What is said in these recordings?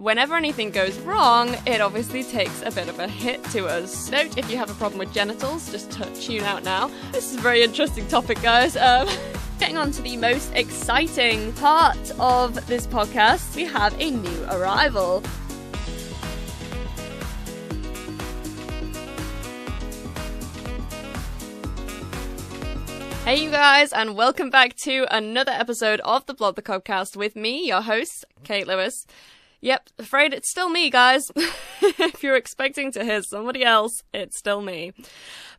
whenever anything goes wrong, it obviously takes a bit of a hit to us. Note if you have a problem with genitals, just tune out now. This is a very interesting topic, guys. Um, getting on to the most exciting part of this podcast, we have a new arrival. Hey, you guys, and welcome back to another episode of the Blood the Cobcast with me, your host, Kate Lewis. Yep, afraid it's still me, guys. if you're expecting to hear somebody else, it's still me.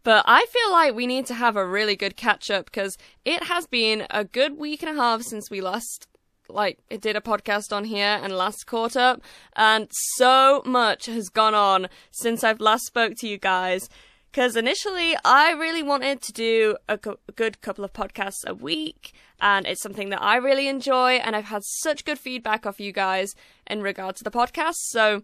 But I feel like we need to have a really good catch up because it has been a good week and a half since we last like it did a podcast on here and last caught up and so much has gone on since I've last spoke to you guys because initially I really wanted to do a, co- a good couple of podcasts a week and it's something that I really enjoy and I've had such good feedback off you guys in regard to the podcast. So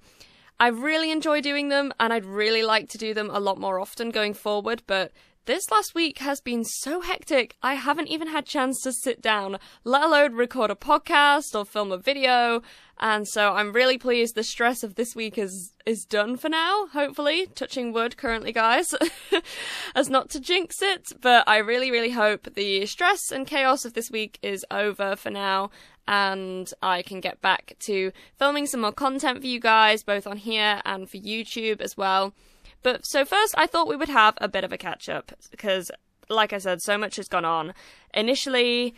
I really enjoy doing them and I'd really like to do them a lot more often going forward but this last week has been so hectic, I haven't even had chance to sit down, let alone record a podcast or film a video. And so I'm really pleased the stress of this week is is done for now, hopefully. Touching wood currently, guys. As not to jinx it, but I really, really hope the stress and chaos of this week is over for now and I can get back to filming some more content for you guys, both on here and for YouTube as well. But so first, I thought we would have a bit of a catch up because, like I said, so much has gone on. Initially,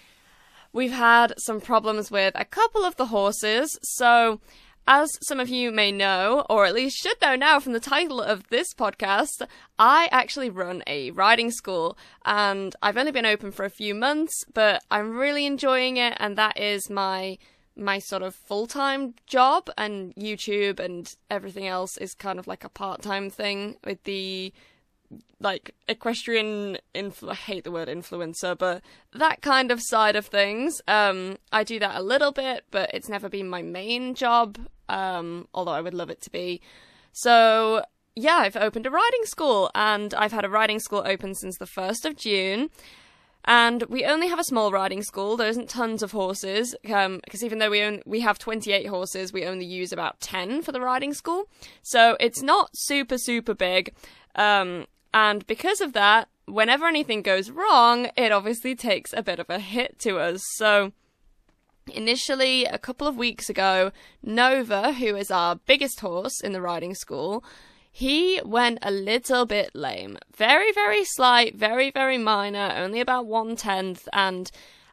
we've had some problems with a couple of the horses. So, as some of you may know, or at least should know now from the title of this podcast, I actually run a riding school and I've only been open for a few months, but I'm really enjoying it, and that is my my sort of full time job, and YouTube and everything else is kind of like a part time thing with the like equestrian influ- I hate the word influencer, but that kind of side of things. Um, I do that a little bit, but it's never been my main job. Um, although I would love it to be. So yeah, I've opened a riding school, and I've had a riding school open since the first of June. And we only have a small riding school. There isn't tons of horses, because um, even though we own, we have 28 horses, we only use about 10 for the riding school. So it's not super, super big. Um, and because of that, whenever anything goes wrong, it obviously takes a bit of a hit to us. So initially, a couple of weeks ago, Nova, who is our biggest horse in the riding school, he went a little bit lame. Very, very slight, very, very minor, only about one tenth. And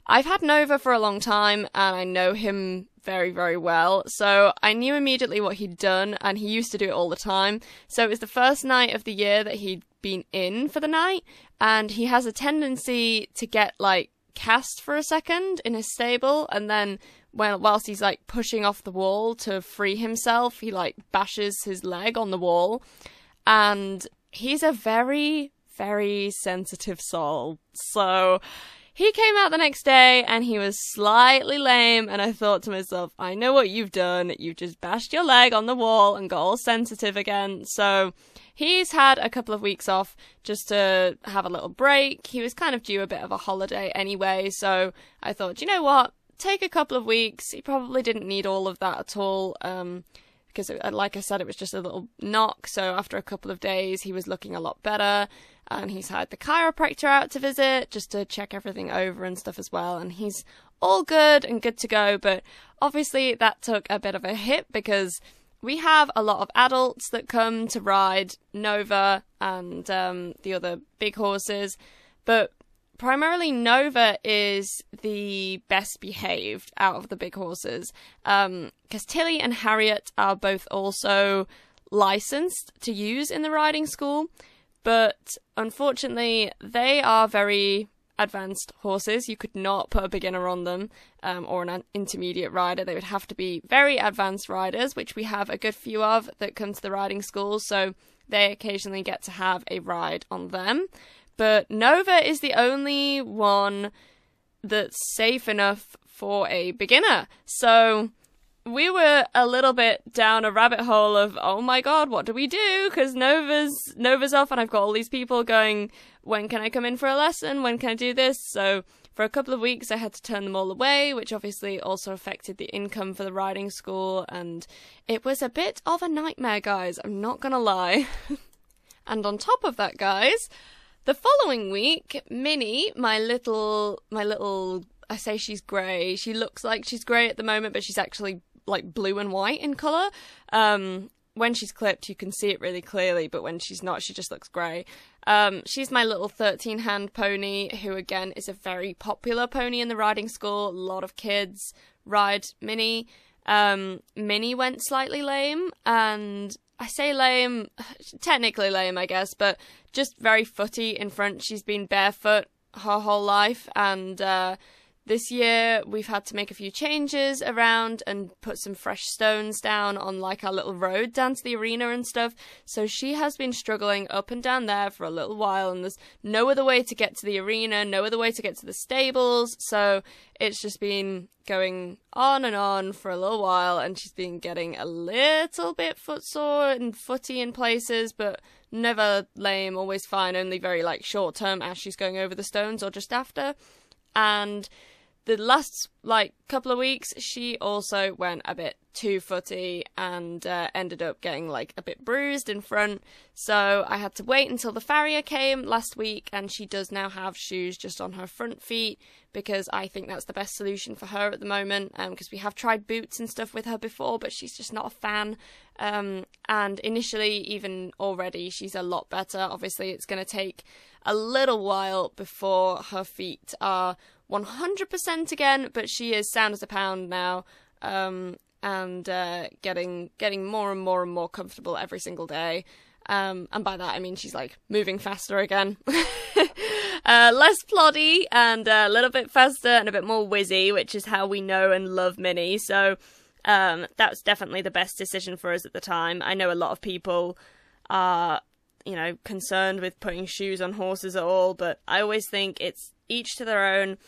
I've had Nova for a long time and I know him very, very well. So I knew immediately what he'd done and he used to do it all the time. So it was the first night of the year that he'd been in for the night and he has a tendency to get like cast for a second in his stable and then when whilst he's like pushing off the wall to free himself, he like bashes his leg on the wall. And he's a very, very sensitive soul. So he came out the next day and he was slightly lame and I thought to myself, I know what you've done. You've just bashed your leg on the wall and got all sensitive again. So he's had a couple of weeks off just to have a little break. He was kind of due a bit of a holiday anyway. So I thought, you know what? Take a couple of weeks. He probably didn't need all of that at all. Um, because, it, like I said, it was just a little knock. So after a couple of days, he was looking a lot better. And he's had the chiropractor out to visit just to check everything over and stuff as well. And he's all good and good to go. But obviously, that took a bit of a hit because we have a lot of adults that come to ride Nova and um, the other big horses. But primarily Nova is the best behaved out of the big horses. Because um, Tilly and Harriet are both also licensed to use in the riding school, but unfortunately, they are very advanced horses. You could not put a beginner on them um, or an intermediate rider. They would have to be very advanced riders, which we have a good few of that come to the riding school. So they occasionally get to have a ride on them but Nova is the only one that's safe enough for a beginner. So we were a little bit down a rabbit hole of oh my god, what do we do? Because Nova's Nova's off, and I've got all these people going. When can I come in for a lesson? When can I do this? So for a couple of weeks, I had to turn them all away, which obviously also affected the income for the riding school, and it was a bit of a nightmare, guys. I'm not gonna lie. and on top of that, guys, the following week, Minnie, my little, my little, I say she's grey. She looks like she's grey at the moment, but she's actually like blue and white in colour. Um, when she's clipped, you can see it really clearly, but when she's not, she just looks grey. Um, she's my little 13 hand pony, who again is a very popular pony in the riding school. A lot of kids ride Minnie. Um, Minnie went slightly lame, and I say lame, technically lame, I guess, but just very footy in front. She's been barefoot her whole life, and uh, this year, we've had to make a few changes around and put some fresh stones down on like our little road down to the arena and stuff. So she has been struggling up and down there for a little while, and there's no other way to get to the arena, no other way to get to the stables. So it's just been going on and on for a little while, and she's been getting a little bit footsore and footy in places, but never lame, always fine, only very like short term as she's going over the stones or just after. And the last like couple of weeks, she also went a bit too footy and uh, ended up getting like a bit bruised in front. So I had to wait until the farrier came last week, and she does now have shoes just on her front feet because I think that's the best solution for her at the moment. Because um, we have tried boots and stuff with her before, but she's just not a fan. Um, and initially, even already, she's a lot better. Obviously, it's going to take a little while before her feet are 100% again, but she is sound as a pound now. Um, and uh, getting getting more and more and more comfortable every single day. Um, and by that I mean she's like moving faster again, uh, less ploddy and a little bit faster and a bit more whizzy, which is how we know and love Minnie. So um, that's definitely the best decision for us at the time. I know a lot of people are, you know, concerned with putting shoes on horses at all, but I always think it's each to their own.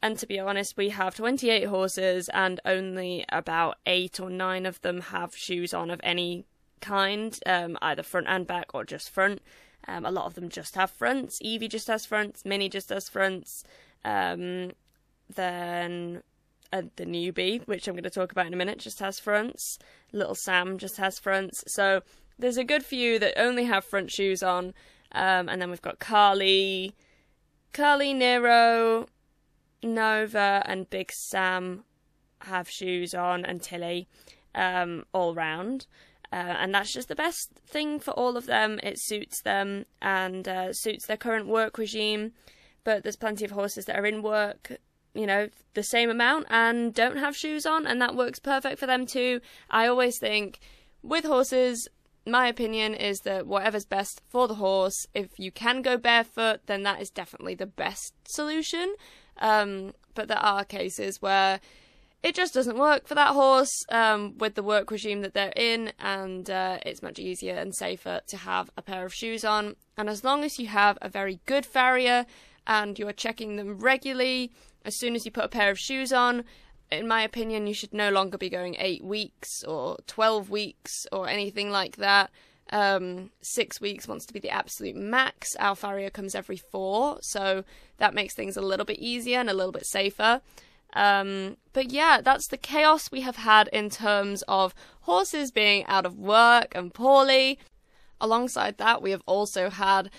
And to be honest, we have 28 horses, and only about eight or nine of them have shoes on of any kind, um, either front and back or just front. Um, a lot of them just have fronts. Evie just has fronts. Minnie just has fronts. Um, then uh, the newbie, which I'm going to talk about in a minute, just has fronts. Little Sam just has fronts. So there's a good few that only have front shoes on. Um, and then we've got Carly, Carly Nero, Nova and Big Sam have shoes on and Tilly um, all round. Uh, and that's just the best thing for all of them. It suits them and uh, suits their current work regime. But there's plenty of horses that are in work, you know, the same amount and don't have shoes on, and that works perfect for them too. I always think with horses, my opinion is that whatever's best for the horse, if you can go barefoot, then that is definitely the best solution. Um, but there are cases where it just doesn't work for that horse um, with the work regime that they're in, and uh, it's much easier and safer to have a pair of shoes on. And as long as you have a very good farrier and you're checking them regularly, as soon as you put a pair of shoes on, in my opinion, you should no longer be going eight weeks or 12 weeks or anything like that. Um, six weeks wants to be the absolute max. Our farrier comes every four, so that makes things a little bit easier and a little bit safer. Um, but yeah, that's the chaos we have had in terms of horses being out of work and poorly. Alongside that, we have also had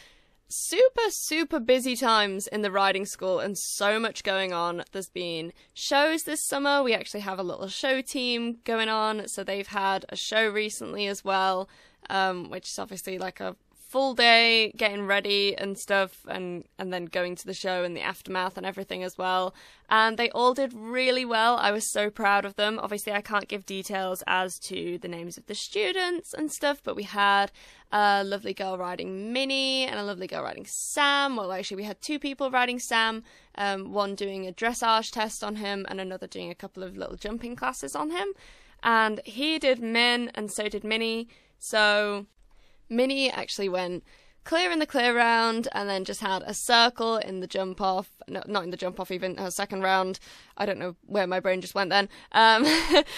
super, super busy times in the riding school and so much going on. There's been shows this summer. We actually have a little show team going on, so they've had a show recently as well um, which is obviously like a full day getting ready and stuff and and then going to the show and the aftermath and everything as well. And they all did really well. I was so proud of them. Obviously i can't give details as to the names of the students and stuff but we had a lovely girl riding minnie and a lovely girl riding sam. Well actually we had two people riding sam um, one doing a dressage test on him and another doing a couple of little jumping classes on him. And he did min and so did minnie. So Minnie actually went clear in the clear round and then just had a circle in the jump off. No, not in the jump off, even her second round. I don't know where my brain just went then. Um,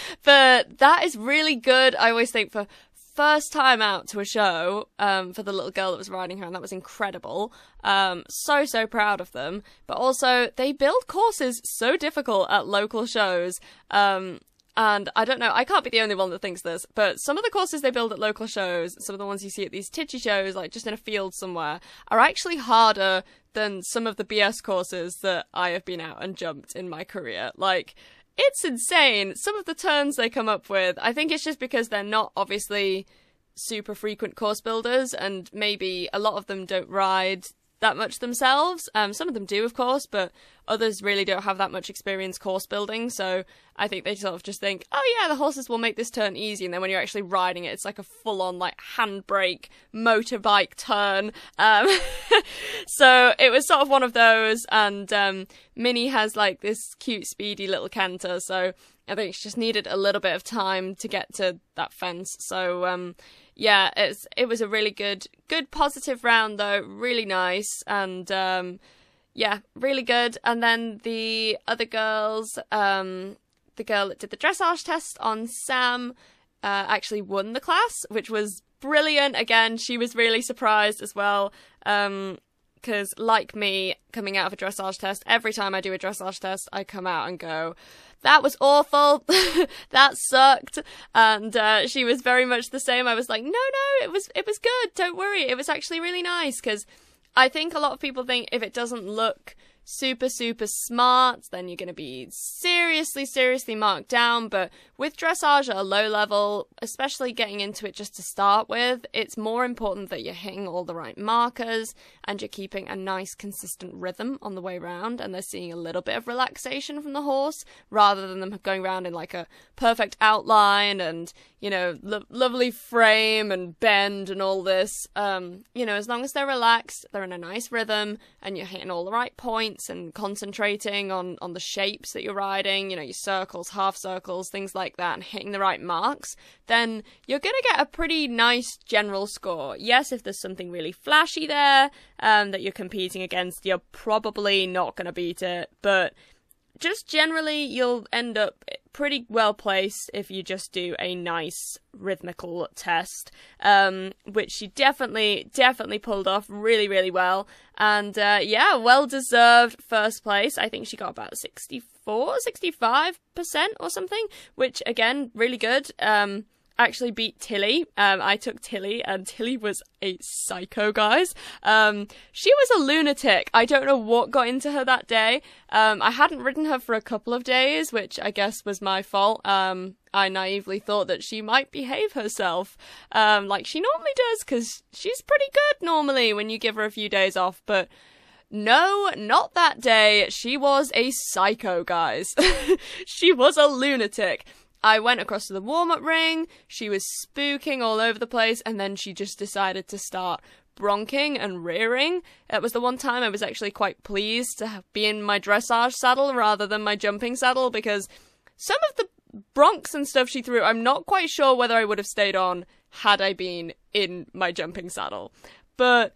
but that is really good. I always think for first time out to a show um, for the little girl that was riding her, and that was incredible. Um, so so proud of them. But also, they build courses so difficult at local shows. And I don't know, I can't be the only one that thinks this, but some of the courses they build at local shows, some of the ones you see at these titchy shows, like just in a field somewhere, are actually harder than some of the BS courses that I have been out and jumped in my career. Like, it's insane. Some of the turns they come up with, I think it's just because they're not obviously super frequent course builders, and maybe a lot of them don't ride that much themselves. Um, some of them do, of course, but others really don't have that much experience course building. So I think they sort of just think, oh yeah, the horses will make this turn easy, and then when you're actually riding it, it's like a full-on like handbrake motorbike turn. Um, so it was sort of one of those, and um, Minnie has like this cute, speedy little canter. So I think she just needed a little bit of time to get to that fence. So um, yeah, it's it was a really good, good positive round though, really nice, and um, yeah, really good. And then the other girls, um, the girl that did the dressage test on Sam, uh, actually won the class, which was brilliant. Again, she was really surprised as well. Um, because like me coming out of a dressage test every time i do a dressage test i come out and go that was awful. That sucked. And uh, she was very much the same. I was like no no it was it was good. Don't worry. It was actually really nice. Because i think a lot of people think if it doesn't look super, super smart, then you're going to be seriously, seriously marked down. But with dressage at a low level, especially getting into it just to start with, it's more important that you're hitting all the right markers and you're keeping a nice, consistent rhythm on the way around. And they're seeing a little bit of relaxation from the horse rather than them going around in like a perfect outline and, you know, lo- lovely frame and bend and all this. Um, you know, as long as they're relaxed, they're in a nice rhythm and you're hitting all the right points and concentrating on on the shapes that you're riding, you know, your circles, half circles, things like that, and hitting the right marks, then you're going to get a pretty nice general score. Yes, if there's something really flashy there um, that you're competing against, you're probably not going to beat it, but just generally, you'll end up pretty well placed if you just do a nice rhythmical test, um, which she definitely, definitely pulled off really, really well. And uh, yeah, well deserved first place. I think she got about 64, 65% or something, which again, really good. Um, actually beat Tilly. Um, I took Tilly, and Tilly was a psycho, guys. Um, she was a lunatic. I don't know what got into her that day. Um, I hadn't ridden her for a couple of days, which I guess was my fault. Um, I naively thought that she might behave herself, um, like she normally does, because she's pretty good normally when you give her a few days off, but. No, not that day. She was a psycho, guys. she was a lunatic. I went across to the warm up ring. She was spooking all over the place, and then she just decided to start bronking and rearing. It was the one time I was actually quite pleased to be in my dressage saddle rather than my jumping saddle because some of the bronks and stuff she threw, I'm not quite sure whether I would have stayed on had I been in my jumping saddle. But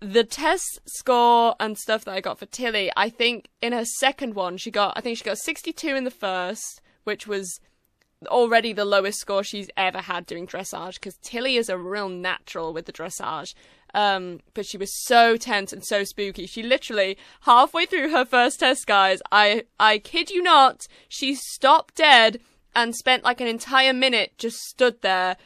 the test score and stuff that I got for Tilly, I think in her second one, she got, I think she got 62 in the first, which was already the lowest score she's ever had doing dressage because Tilly is a real natural with the dressage. Um, but she was so tense and so spooky. She literally halfway through her first test, guys. I I kid you not, she stopped dead and spent like an entire minute just stood there,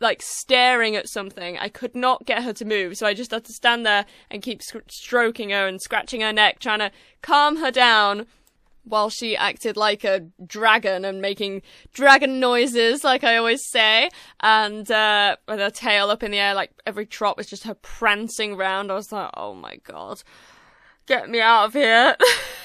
like staring at something. I could not get her to move, so I just had to stand there and keep stroking her and scratching her neck, trying to calm her down while she acted like a dragon and making dragon noises, like I always say, and uh, with her tail up in the air, like every trot was just her prancing around. I was like, oh my god, get me out of here.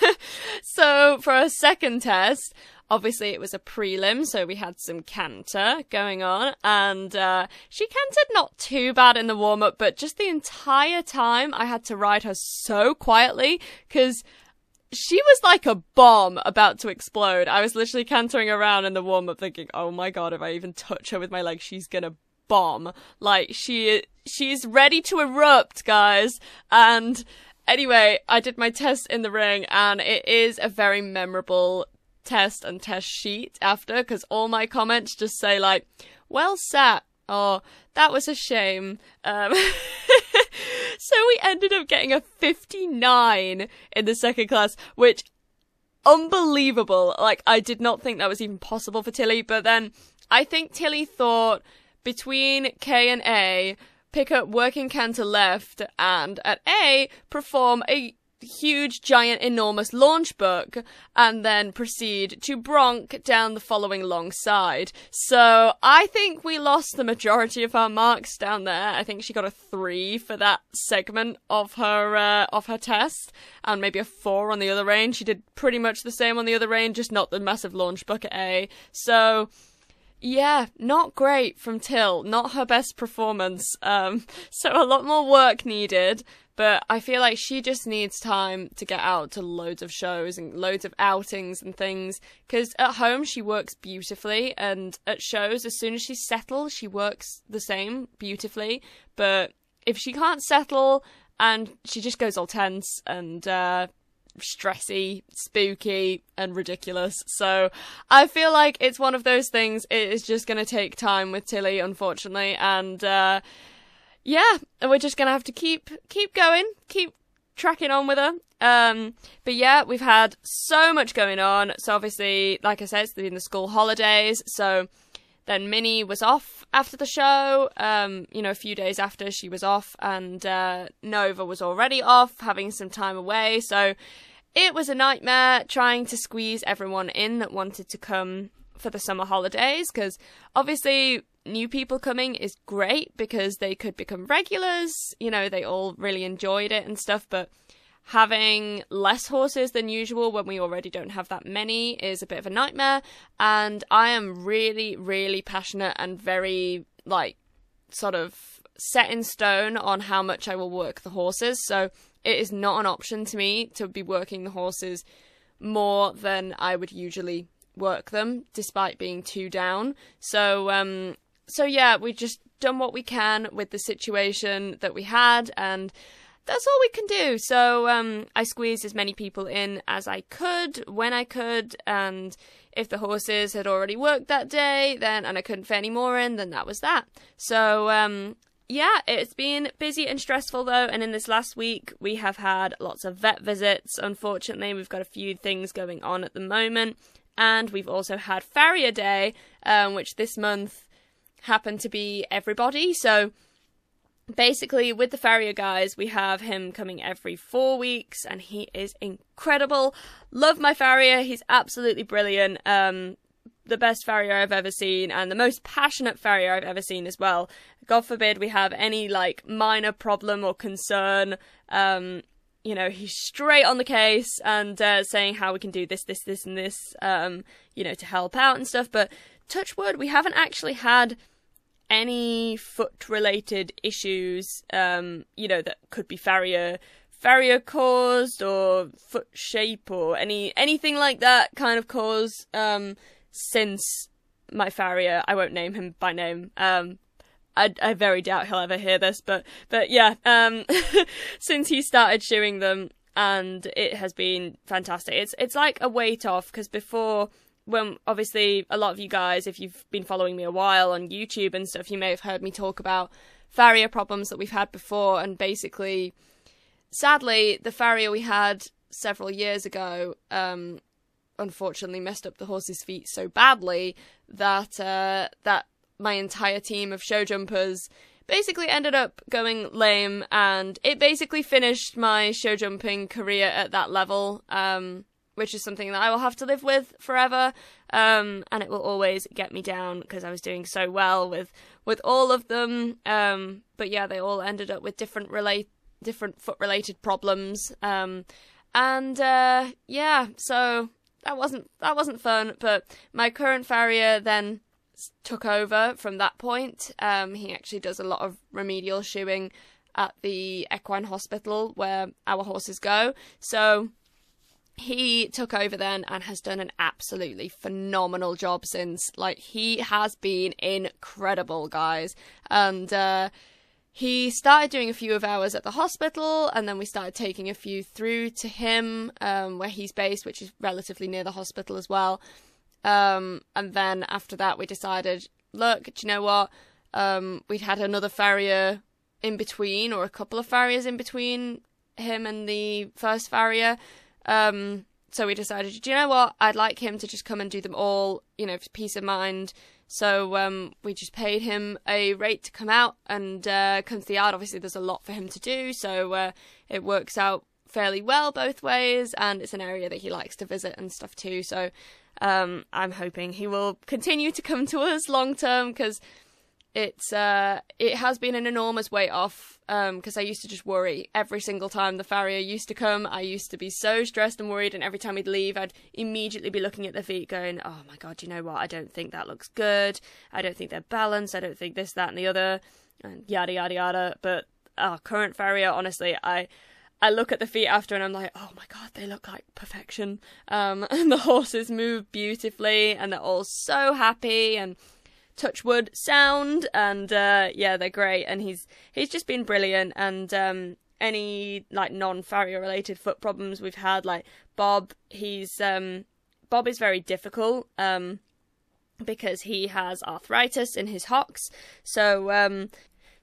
so for a second test, obviously it was a prelim, so we had some canter going on, and uh, she cantered not too bad in the warm up, but just the entire time I had to ride her so quietly because she was like a bomb about to explode. I was literally cantering around in the warm up thinking, oh my god, if I even touch her with my leg, she's gonna bomb. Like, she, she's ready to erupt, guys. And anyway, I did my test in the ring and it is a very memorable test and test sheet after because all my comments just say like, well sat, Oh, that was a shame. Um, so we ended up getting a 59 in the second class, which unbelievable. Like I did not think that was even possible for Tilly, but then I think Tilly thought between K and A, pick up working canter left and at A perform a huge, giant, enormous launch book and then proceed to bronk down the following long side. So I think we lost the majority of our marks down there. I think she got a three for that segment of her uh, of her test, and maybe a four on the other range. She did pretty much the same on the other range, just not the massive launch book at A. So. Yeah, not great from Till. Not her best performance. Um, so a lot more work needed. But I feel like she just needs time to get out to loads of shows and loads of outings and things. Because at home, she works beautifully. And at shows, as soon as she's settled, she works the same beautifully. But if she can't settle and she just goes all tense and uh, stressy, spooky, and ridiculous. So I feel like it's one of those things. It is just going to take time with Tilly, unfortunately, and uh, yeah, we're just gonna have to keep keep going, keep tracking on with her. Um, but yeah, we've had so much going on. So obviously, like I said, it's been the school holidays. So then Minnie was off after the show. Um, you know, a few days after she was off, and uh, Nova was already off, having some time away. So it was a nightmare trying to squeeze everyone in that wanted to come for the summer holidays because obviously new people coming is great because they could become regulars. You know, they all really enjoyed it and stuff, but having less horses than usual when we already don't have that many is a bit of a nightmare. And I am really, really passionate and very, like, sort of set in stone on how much I will work the horses. So it is not an option to me to be working the horses more than I would usually work them despite being two down. So um so yeah, we just done what we can with the situation that we had and that's all we can do. So um, I squeezed as many people in as I could when I could, and if the horses had already worked that day, then and I couldn't fit any more in, then that was that. So um, yeah, it's been busy and stressful though, and in this last week we have had lots of vet visits. Unfortunately, we've got a few things going on at the moment, and we've also had Farrier Day, um, which this month happen to be everybody. So basically, with the Farrier guys, we have him coming every four weeks, and he is incredible. Love my Farrier; he's absolutely brilliant. Um, the best farrier I've ever seen, and the most passionate farrier I've ever seen as well. God forbid we have any like minor problem or concern. Um, you know, he's straight on the case and uh, saying how we can do this, this, this, and this, um, you know, to help out and stuff. But touch wood, we haven't actually had any foot related issues, um, you know, that could be farrier farrier caused or foot shape or any anything like that kind of cause um, since my farrier I won't name him by name um, I, I very doubt he'll ever hear this but but yeah um, since he started shoeing them and it has been fantastic. It's it's like a weight off because before when obviously a lot of you guys, if you've been following me a while on YouTube and stuff, you may have heard me talk about farrier problems that we've had before. And basically, sadly, the farrier we had several years ago, um, unfortunately messed up the horse's feet so badly that uh, that my entire team of show jumpers basically ended up going lame, and it basically finished my show jumping career at that level. Um, which is something that I will have to live with forever. Um, and it will always get me down because I was doing so well with with all of them. Um, but yeah, they all ended up with different relate different foot related problems. Um, and uh, yeah, so that wasn't that wasn't fun. But my current farrier then took over from that point. Um, he actually does a lot of remedial shoeing at the equine hospital where our horses go. So he took over then and has done an absolutely phenomenal job since. Like, he has been incredible, guys. And, uh, he started doing a few of ours at the hospital, and then we started taking a few through to him, um, where he's based, which is relatively near the hospital as well. Um, and then after that, we decided, look, do you know what? um, we'd had another farrier in between, or a couple of farriers in between him and the first farrier. Um, so we decided, do you know what? I'd like him to just come and do them all, you know, for peace of mind. So um, we just paid him a rate to come out and uh, come to the yard. Obviously, there's a lot for him to do, so uh, it works out fairly well both ways, and it's an area that he likes to visit and stuff too. So um, I'm hoping he will continue to come to us long term because it's uh, it has been an enormous weight off um because I used to just worry every single time the farrier used to come. I used to be so stressed and worried, and every time he'd leave, I'd immediately be looking at the feet, going, "Oh my god, you know what? I don't think that looks good. I don't think they're balanced. I don't think this, that, and the other, and yada yada yada." But our current farrier, honestly, I. I look at the feet after and I'm like, oh my god, they look like perfection. Um, and the horses move beautifully and they're all so happy and Touchwood sound, and uh, yeah, they're great. And he's he's just been brilliant. And um, any like non farrier related foot problems we've had, like Bob, he's um, Bob is very difficult um, because he has arthritis in his hocks. So um,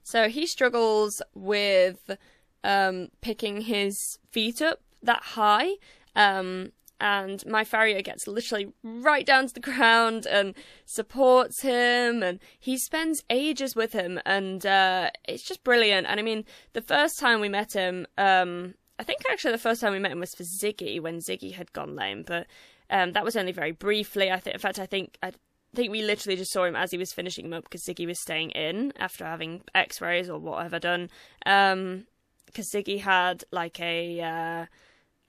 so he struggles with um, picking his feet up that high. Um, and my farrier gets literally right down to the ground and supports him and he spends ages with him and uh, it's just brilliant. And i mean the first time we met him um, i think actually the first time we met him was for ziggy when ziggy had gone lame but um, that was only very briefly. I think in fact i think i think we literally just saw him as he was finishing him up because ziggy was staying in after having x-rays or whatever done because um, ziggy had like a uh,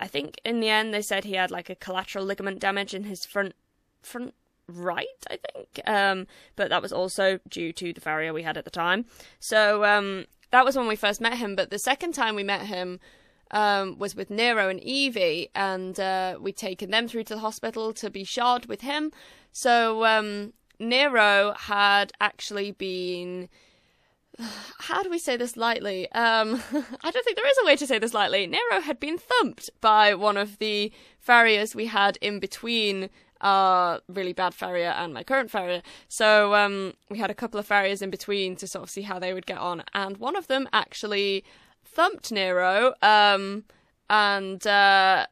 I think in the end they said he had like a collateral ligament damage in his front front right, I think. Um, but that was also due to the farrier we had at the time. So um, that was when we first met him. But the second time we met him um, was with Nero and Evie, and uh, we'd taken them through to the hospital to be shod with him. So um, Nero had actually been how do we say this lightly? Um, I don't think there is a way to say this lightly. Nero had been thumped by one of the farriers we had in between our really bad farrier and my current farrier. So um, we had a couple of farriers in between to sort of see how they would get on, and one of them actually thumped Nero. Um, and uh,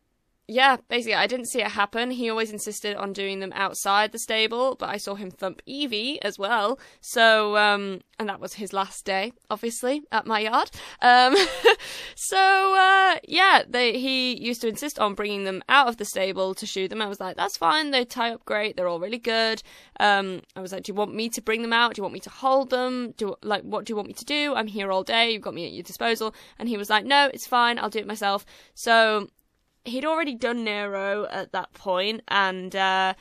yeah, basically, I didn't see it happen. He always insisted on doing them outside the stable, but I saw him thump Evie as well. So, um, and that was his last day, obviously, at my yard. Um, so, uh, yeah, they, he used to insist on bringing them out of the stable to shoot them. I was like, that's fine. They tie up great. They're all really good. Um, I was like, do you want me to bring them out? Do you want me to hold them? Do, like, what do you want me to do? I'm here all day. You've got me at your disposal. And he was like, no, it's fine. I'll do it myself. So, he'd already done Nero at that point, and uh,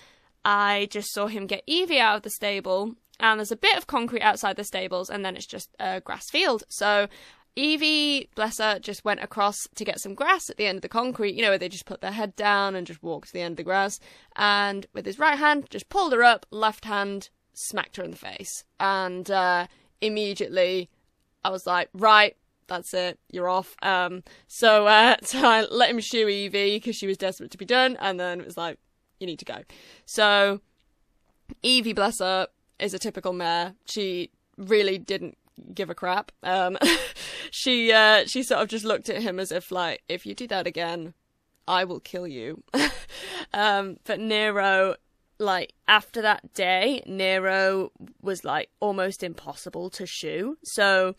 I just saw him get Evie out of the stable. And there's a bit of concrete outside the stables, and then it's just a grass field. So Evie, bless her, just went across to get some grass at the end of the concrete, you know, where they just put their head down and just walk to the end of the grass. And with his right hand, just pulled her up, left hand, smacked her in the face. And uh, immediately, I was like, right, that's it, you're off. Um, so, uh, so I let him shoe Evie because she was desperate to be done, and then it was like, you need to go. So, Evie, bless her, is a typical mare. She really didn't give a crap. Um, she, uh, she sort of just looked at him as if like, if you do that again, I will kill you. um, but Nero, like after that day, Nero was like almost impossible to shoe. So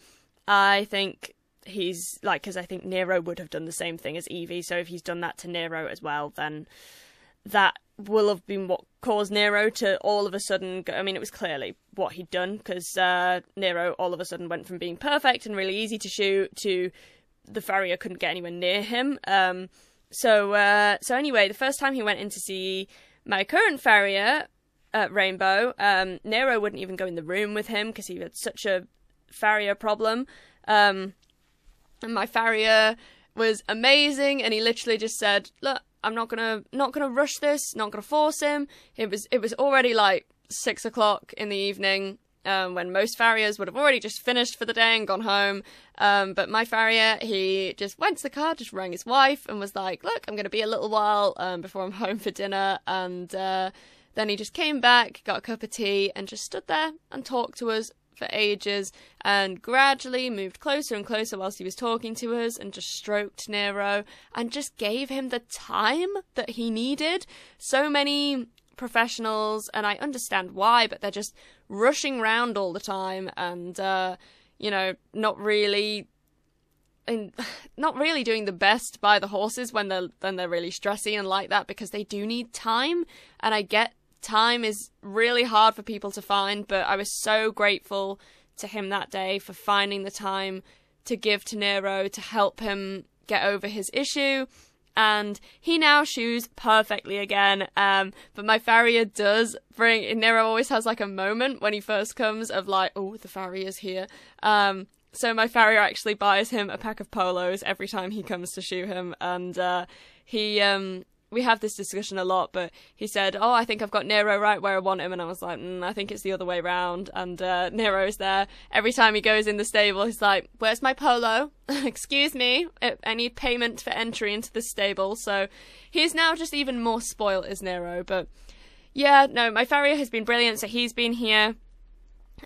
I think he's like because I think Nero would have done the same thing as Evie. So if he's done that to Nero as well, then that will have been what caused Nero to all of a sudden. Go, I mean, it was clearly what he'd done because uh, Nero all of a sudden went from being perfect and really easy to shoot to the farrier couldn't get anywhere near him. Um, so uh, so anyway, the first time he went in to see my current farrier. at Rainbow, um, Nero wouldn't even go in the room with him because he had such a farrier problem. Um, and my farrier was amazing and he literally just said look i'm not gonna not gonna rush this not gonna force him it was it was already like six o'clock in the evening um, when most farriers would have already just finished for the day and gone home. Um, but my farrier, he just went to the car, just rang his wife, and was like, "Look, I'm going to be a little while um, before I'm home for dinner." And uh, then he just came back, got a cup of tea, and just stood there and talked to us for ages and gradually moved closer and closer whilst he was talking to us and just stroked Nero and just gave him the time that he needed. So many professionals, and I understand why, but they're just rushing around all the time and, uh, you know, not really. Not really doing the best by the horses when they're when they're really stressy and like that because they do need time and I get time is really hard for people to find but I was so grateful to him that day for finding the time to give to Nero to help him get over his issue and he now shoes perfectly again. Um, but my farrier does bring. Nero always has like a moment when he first comes of like, oh, the farrier's here. Um, so my farrier actually buys him a pack of polos every time he comes to shoe him, and uh, he um we have this discussion a lot, but he said, "Oh, I think I've got Nero right where I want him," and I was like, mm, "I think it's the other way round." And uh, Nero's there every time he goes in the stable. He's like, "Where's my polo? Excuse me, I need payment for entry into the stable." So he's now just even more spoilt as Nero. But yeah, no, my farrier has been brilliant. So he's been here,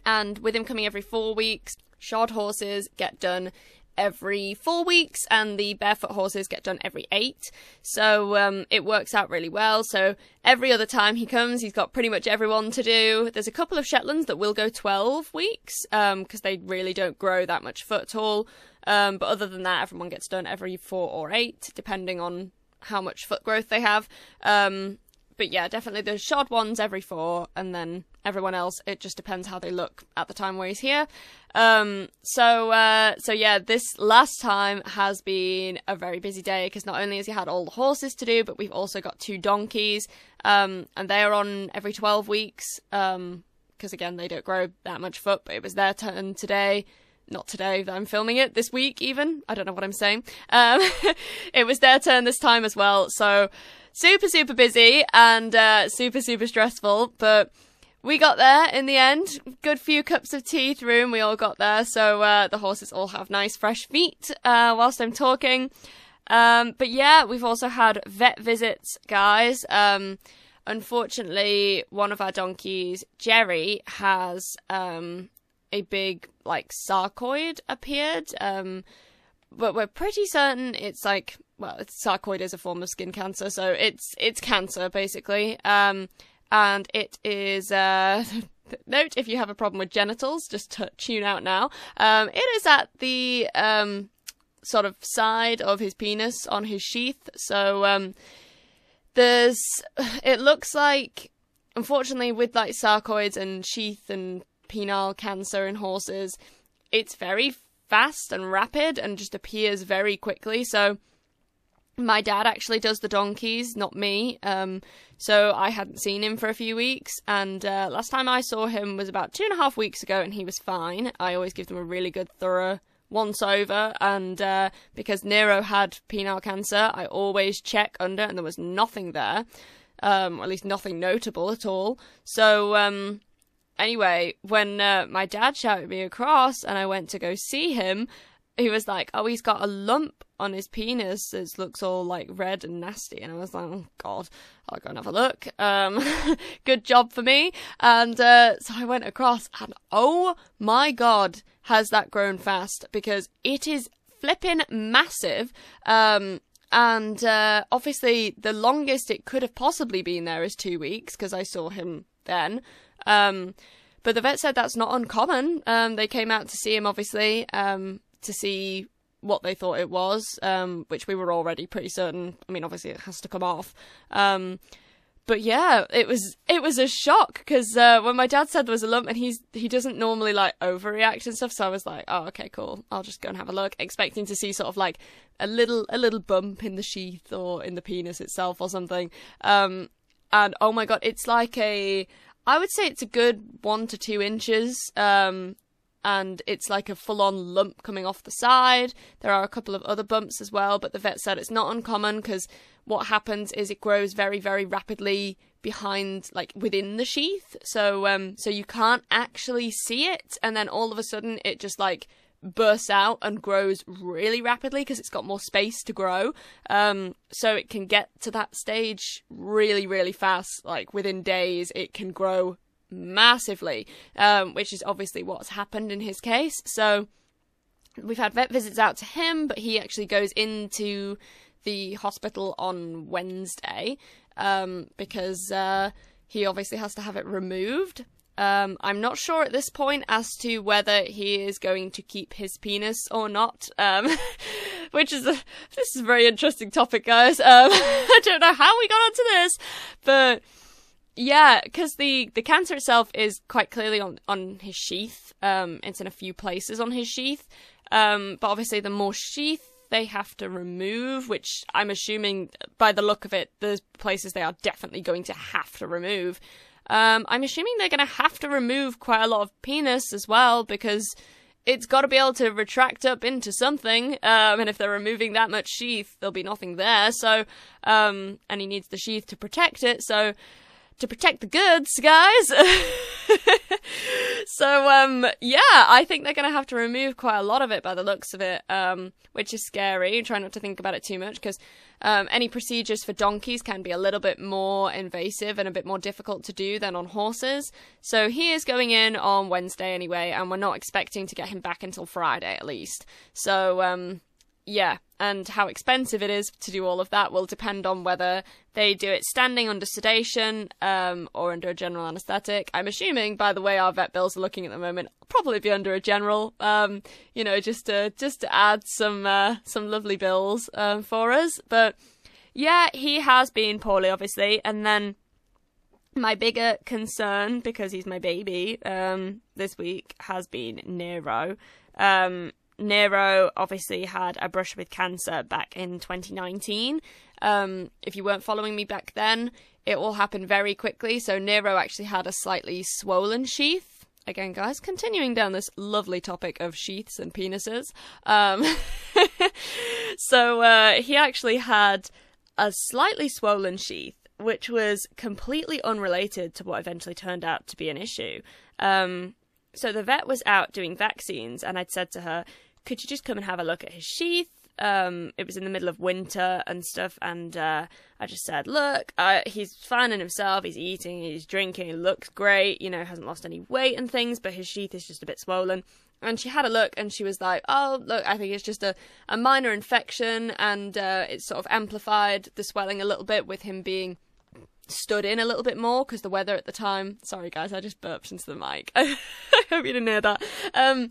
and with him coming every four weeks, shod horses get done every four weeks, and the barefoot horses get done every eight. So um, it works out really well. So every other time he comes, he's got pretty much everyone to do. There's a couple of Shetlands that will go 12 weeks because um, they really don't grow that much foot tall. Um, but other than that, everyone gets done every four or eight, depending on how much foot growth they have. Um, but yeah, definitely the shod ones every four, and then everyone else. It just depends how they look at the time where he's here. Um, so uh, so yeah, this last time has been a very busy day because not only has he had all the horses to do, but we've also got two donkeys, um, and they are on every twelve weeks. Um, because again, they don't grow that much foot, but it was their turn today not today that I'm filming it, this week even. I don't know what I'm saying. Um, it was their turn this time as well. So super, super busy and uh, super, super stressful. But we got there in the end. Good few cups of tea through, and we all got there. So uh, the horses all have nice, fresh feet uh, whilst I'm talking. Um, but yeah, we've also had vet visits, guys. Um, unfortunately, one of our donkeys, Jerry, has um, a big like sarcoid appeared. Um, but we're pretty certain it's like well, sarcoid is a form of skin cancer, so it's it's cancer basically. Um, and it is uh, note if you have a problem with genitals, just t- tune out now. Um, it is at the um sort of side of his penis on his sheath, so um, there's it looks like unfortunately with like sarcoids and sheath and penile cancer in horses, it's very fast and rapid and just appears very quickly. So my dad actually does the donkeys, not me. Um, so I hadn't seen him for a few weeks, and uh, last time I saw him was about two and a half weeks ago, and he was fine. I always give them a really good, thorough once over, and uh, because Nero had penile cancer, I always check under, and there was nothing there, um, at least nothing notable at all. So um, anyway, when uh, my dad shouted me across and I went to go see him, he was like, "Oh, he's got a lump on his penis. It looks all like red and nasty." And I was like, "Oh God, I'll go and have a look." Um, good job for me. And uh, so I went across, and oh my God, has that grown fast because it is flipping massive. Um, and uh, obviously, the longest it could have possibly been there is two weeks because I saw him then. Um, but the vet said that's not uncommon. Um, they came out to see him, obviously, um, to see what they thought it was, um, which we were already pretty certain. I mean, obviously, it has to come off. Um, but yeah, it was it was a shock because uh, when my dad said there was a lump, and he's he doesn't normally like overreact and stuff, so I was like, oh okay, cool. I'll just go and have a look, expecting to see sort of like a little a little bump in the sheath or in the penis itself or something. Um, and oh my god, it's like a I would say it's a good one to two inches. Um, and it's like a full on lump coming off the side. There are a couple of other bumps as well, but the vet said it's not uncommon because what happens is it grows very, very rapidly behind, like within the sheath. So, um, so you can't actually see it, and then all of a sudden it just like bursts out and grows really rapidly because it's got more space to grow. Um, so it can get to that stage really, really fast. Like within days, it can grow massively, um, which is obviously what's happened in his case. So we've had vet visits out to him, but he actually goes into the hospital on Wednesday um, because uh, he obviously has to have it removed. Um, I'm not sure at this point as to whether he is going to keep his penis or not, um, which is a this is a very interesting topic, guys. Um, I don't know how we got onto this, but yeah, because the the cancer itself is quite clearly on on his sheath. Um, it's in a few places on his sheath, um, but obviously the more sheath they have to remove, which I'm assuming by the look of it, the places they are definitely going to have to remove. Um, I'm assuming they're going to have to remove quite a lot of penis as well because it's got to be able to retract up into something. Um, and if they're removing that much sheath, there'll be nothing there. So, um, and he needs the sheath to protect it. So, to protect the goods, guys. so, um, yeah, I think they're going to have to remove quite a lot of it by the looks of it, um, which is scary. Try not to think about it too much because um, any procedures for donkeys can be a little bit more invasive and a bit more difficult to do than on horses. So he is going in on Wednesday anyway, and we're not expecting to get him back until Friday at least. So, um, yeah, and how expensive it is to do all of that will depend on whether they do it standing under sedation um, or under a general anaesthetic. I'm assuming, by the way, our vet bills are looking at the moment, probably be under a general. Um, you know, just to just to add some uh, some lovely bills um, for us. But yeah, he has been poorly, obviously, and then my bigger concern because he's my baby um, this week has been Nero. Um, Nero obviously had a brush with cancer back in 2019. Um, if you weren't following me back then, it all happened very quickly. So Nero actually had a slightly swollen sheath. Again, guys, continuing down this lovely topic of sheaths and penises. Um, so uh, he actually had a slightly swollen sheath, which was completely unrelated to what eventually turned out to be an issue. Um, so the vet was out doing vaccines, and I'd said to her, could you just come and have a look at his sheath? Um, it was in the middle of winter and stuff, and uh, I just said, look, uh, he's finding himself, he's eating, he's drinking, he looks great, you know, hasn't lost any weight and things, but his sheath is just a bit swollen. And she had a look and she was like, oh, look, I think it's just a, a minor infection, and uh, it's sort of amplified the swelling a little bit with him being stood in a little bit more because the weather at the time. Sorry, guys, I just burped into the mic. I hope you didn't hear that. Um,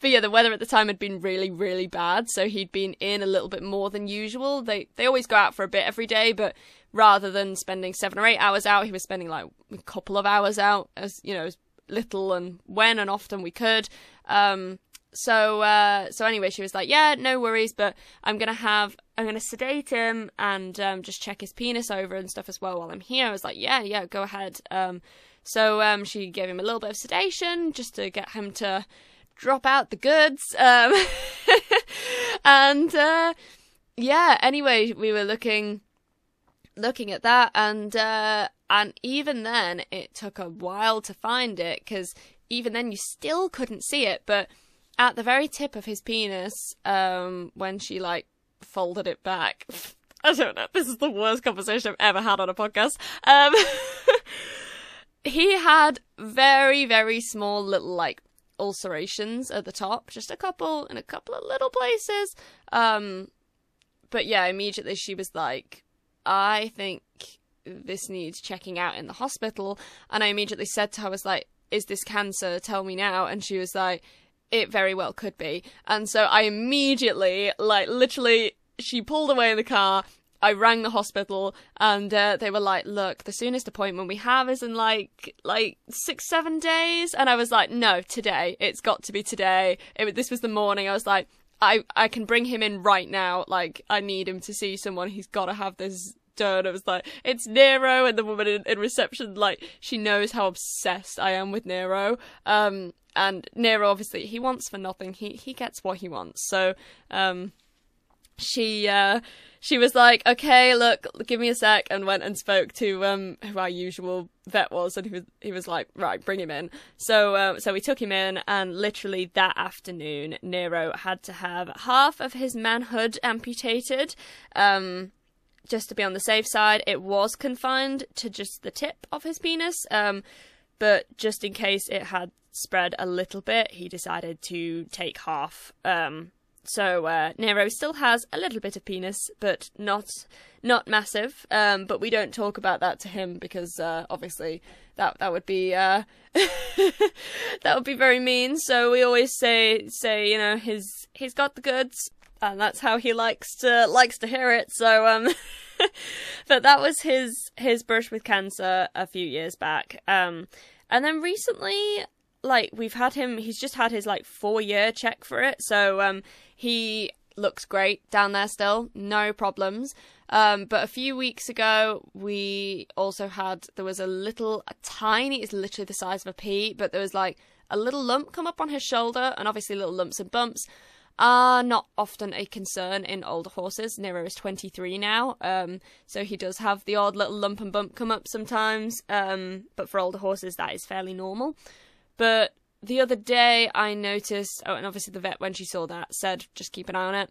but yeah, the weather at the time had been really, really bad, so he'd been in a little bit more than usual. They they always go out for a bit every day, but rather than spending seven or eight hours out, he was spending like a couple of hours out, as you know, as little and when and often we could. Um, so uh, so anyway, she was like, "Yeah, no worries, but I'm gonna have I'm gonna sedate him and um, just check his penis over and stuff as well while I'm here." I was like, "Yeah, yeah, go ahead." Um, so um, she gave him a little bit of sedation just to get him to drop out the goods. Um, and uh, yeah, anyway, we were looking looking at that, and uh, and even then, it took a while to find it because even then, you still couldn't see it. But at the very tip of his penis, um, when she like folded it back. I don't know. This is the worst conversation I've ever had on a podcast. Um, he had very, very small little like ulcerations at the top, just a couple in a couple of little places. Um, but yeah, immediately she was like, I think this needs checking out in the hospital. And I immediately said to her, I was like, is this cancer? Tell me now. And she was like, it very well could be. And so I immediately, like, literally, she pulled away in the car I rang the hospital and uh, they were like, "Look, the soonest appointment we have is in like like six seven days," and I was like, "No, today. It's got to be today." It, this was the morning. I was like, "I I can bring him in right now. Like, I need him to see someone. He's got to have this done." I was like, "It's Nero," and the woman in, in reception, like, she knows how obsessed I am with Nero. Um, and Nero, obviously, he wants for nothing. He he gets what he wants. So, um, she uh she was like, "Okay, look, give me a sec," and went and spoke to um who our usual vet was, and he was he was like, "Right, bring him in." So uh, so we took him in, and literally that afternoon, Nero had to have half of his manhood amputated. Um, just to be on the safe side, it was confined to just the tip of his penis. Um, but just in case it had spread a little bit, he decided to take half. Um, so uh, Nero still has a little bit of penis, but not not massive. Um, but we don't talk about that to him because uh, obviously that that would be uh, that would be very mean. So we always say say you know he's he's got the goods, and that's how he likes to likes to hear it. So um. but that was his his brush with cancer a few years back. Um, and then recently, like we've had him, he's just had his like four year check for it. So um, he looks great down there still, no problems. Um, but a few weeks ago, we also had there was a little, a tiny, it's literally the size of a pea, but there was like a little lump come up on his shoulder, and obviously little lumps and bumps are not often a concern in older horses. Nero is 23 now, um, so he does have the odd little lump and bump come up sometimes, um, but for older horses, that is fairly normal. But the other day, I noticed, oh, and obviously the vet, when she saw that, said just keep an eye on it.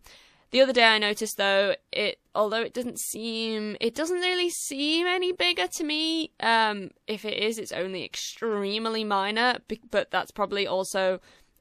The other day, I noticed though it, although it doesn't seem, it doesn't really seem any bigger to me. Um, if it is, it's only extremely minor, but that's probably also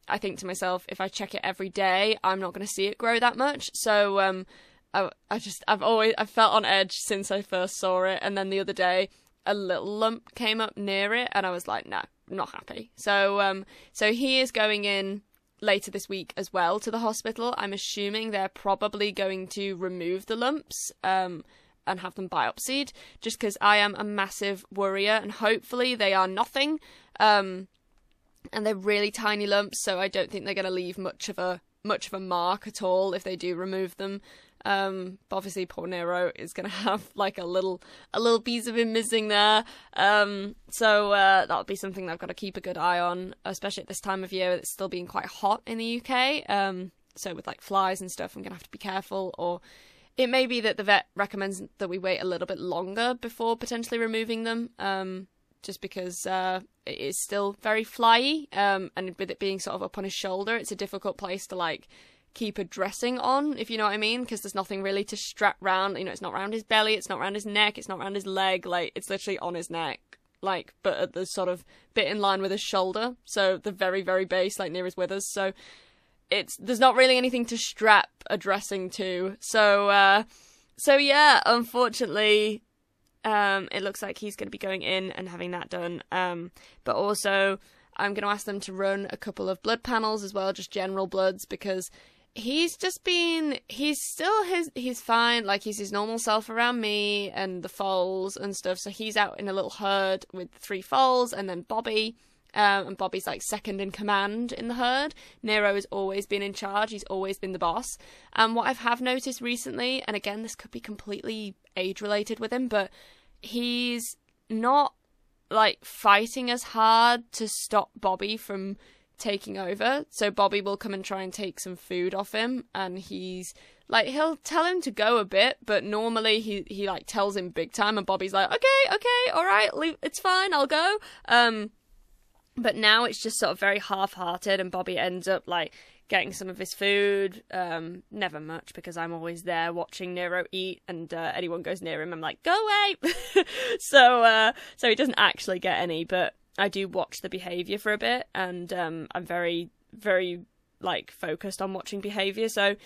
I think to myself, if I check it every day, I'm not going to see it grow that much. So um, I, I just I've always I've felt on edge since I first saw it, and then the other day a little lump came up near it, and I was like, no, not happy. So um, so he is going in later this week as well to the hospital. I'm assuming they're probably going to remove the lumps. Um, and have them biopsied just because I am a massive worrier and hopefully they are nothing. Um, and they're really tiny lumps, so I don't think they're going to leave much of a much of a mark at all if they do remove them. Um, but obviously, poor Nero is going to have like a little a little piece of him missing there. Um, so uh, that'll be something I've got to keep a good eye on, especially at this time of year. It's still being quite hot in the UK. Um, so with like flies and stuff, I'm going to have to be careful. Or it may be that the vet recommends that we wait a little bit longer before potentially removing them. Um, just because uh, it is still very flyy, um, and with it being sort of up on his shoulder, it's a difficult place to like keep a dressing on, if you know what I mean, because there's nothing really to strap round. You know, it's not round his belly, it's not round his neck, it's not round his leg. Like it's literally on his neck, like but at the sort of bit in line with his shoulder, so the very very base, like near his withers. So it's there's not really anything to strap a dressing to. So uh, so yeah, unfortunately, um, it looks like he's going to be going in and having that done. Um, but also, I'm going to ask them to run a couple of blood panels as well, just general bloods, because he's just been he's still his he's fine. Like he's his normal self around me and the foals and stuff. So he's out in a little herd with three foals and then bobby. Um, and bobby's like second in command in the herd. Nero has always been in charge. He's always been the boss. And what i have noticed recently and again this could be completely age related with him but he's not like fighting as hard to stop Bobby from taking over. So Bobby will come and try and take some food off him and he's like he'll tell him to go a bit, but normally he he like tells him big time and Bobby's like, "Okay, okay, all right, leave, it's fine, I'll go." Um but now it's just sort of very half-hearted and Bobby ends up like getting some of his food. Um, never much because I'm always there watching Nero eat, and uh, anyone goes near him, I'm like, go away. so, uh, so he doesn't actually get any, but I do watch the behavior for a bit, and um, I'm very, very like focused on watching behavior. So,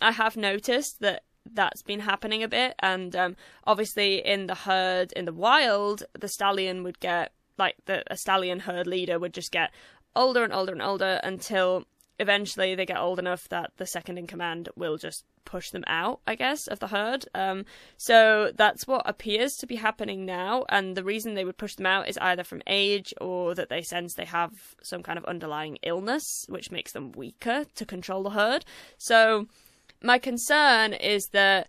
I have noticed that that's been happening a bit, and um, obviously in the herd in the wild, the stallion would get like the a stallion herd leader would just get older and older and older until eventually they get old enough that the second in command will just push them out, I guess, of the herd. Um, so that's what appears to be happening now. And the reason they would push them out is either from age or that they sense they have some kind of underlying illness, which makes them weaker to control the herd. So my concern is that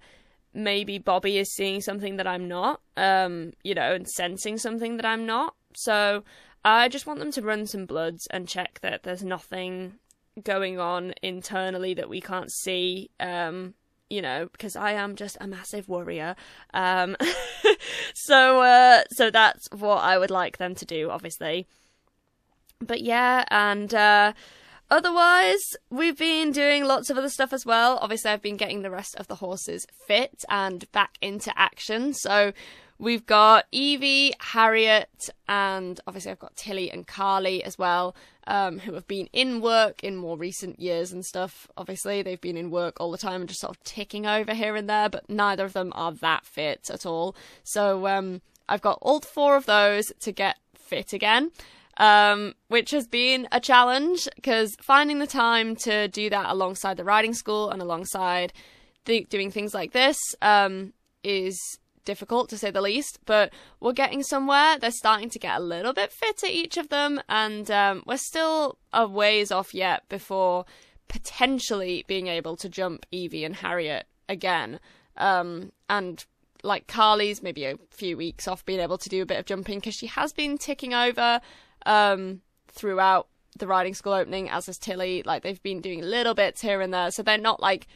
maybe Bobby is seeing something that I'm not, um, you know, and sensing something that I'm not. So I just want them to run some bloods and check that there's nothing going on internally that we can't see. Um, you know, because I am just a massive worrier. Um, so, uh, so that's what I would like them to do, obviously. But yeah, and uh, otherwise, we've been doing lots of other stuff as well. Obviously, I've been getting the rest of the horses fit and back into action. So, we've got Evie, Harriet, and obviously I've got Tilly and Carly as well, um, who have been in work in more recent years and stuff. Obviously, they've been in work all the time and just sort of ticking over here and there, but neither of them are that fit at all. So um, I've got all four of those to get fit again. Um, which has been a challenge because finding the time to do that alongside the riding school and alongside the, doing things like this um, is difficult to say the least, but we're getting somewhere. They're starting to get a little bit fitter, each of them, and um, we're still a ways off yet before potentially being able to jump Evie and Harriet again. Um, and like Carly's maybe a few weeks off being able to do a bit of jumping because she has been ticking over um, throughout the riding school opening, as has Tilly. Like they've been doing little bits here and there, so they're not like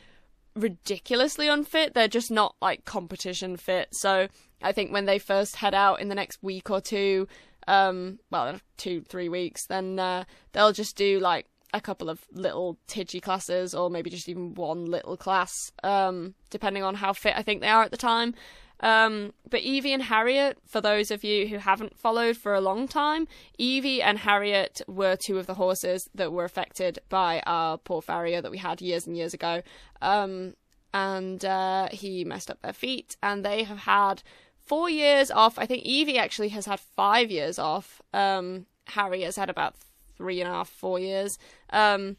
ridiculously unfit. They're just not like competition fit. So I think when they first head out in the next week or two, um, well, two three weeks, then uh, they'll just do like a couple of little tidgy classes, or maybe just even one little class, um, depending on how fit I think they are at the time. Um, but Evie and Harriet, for those of you who haven't followed for a long time, Evie and Harriet were two of the horses that were affected by our poor farrier that we had years and years ago. Um, and uh, he messed up their feet, and they have had four years off. I think Evie actually has had five years off. Um, Harry has had about three and a half, four years. Um,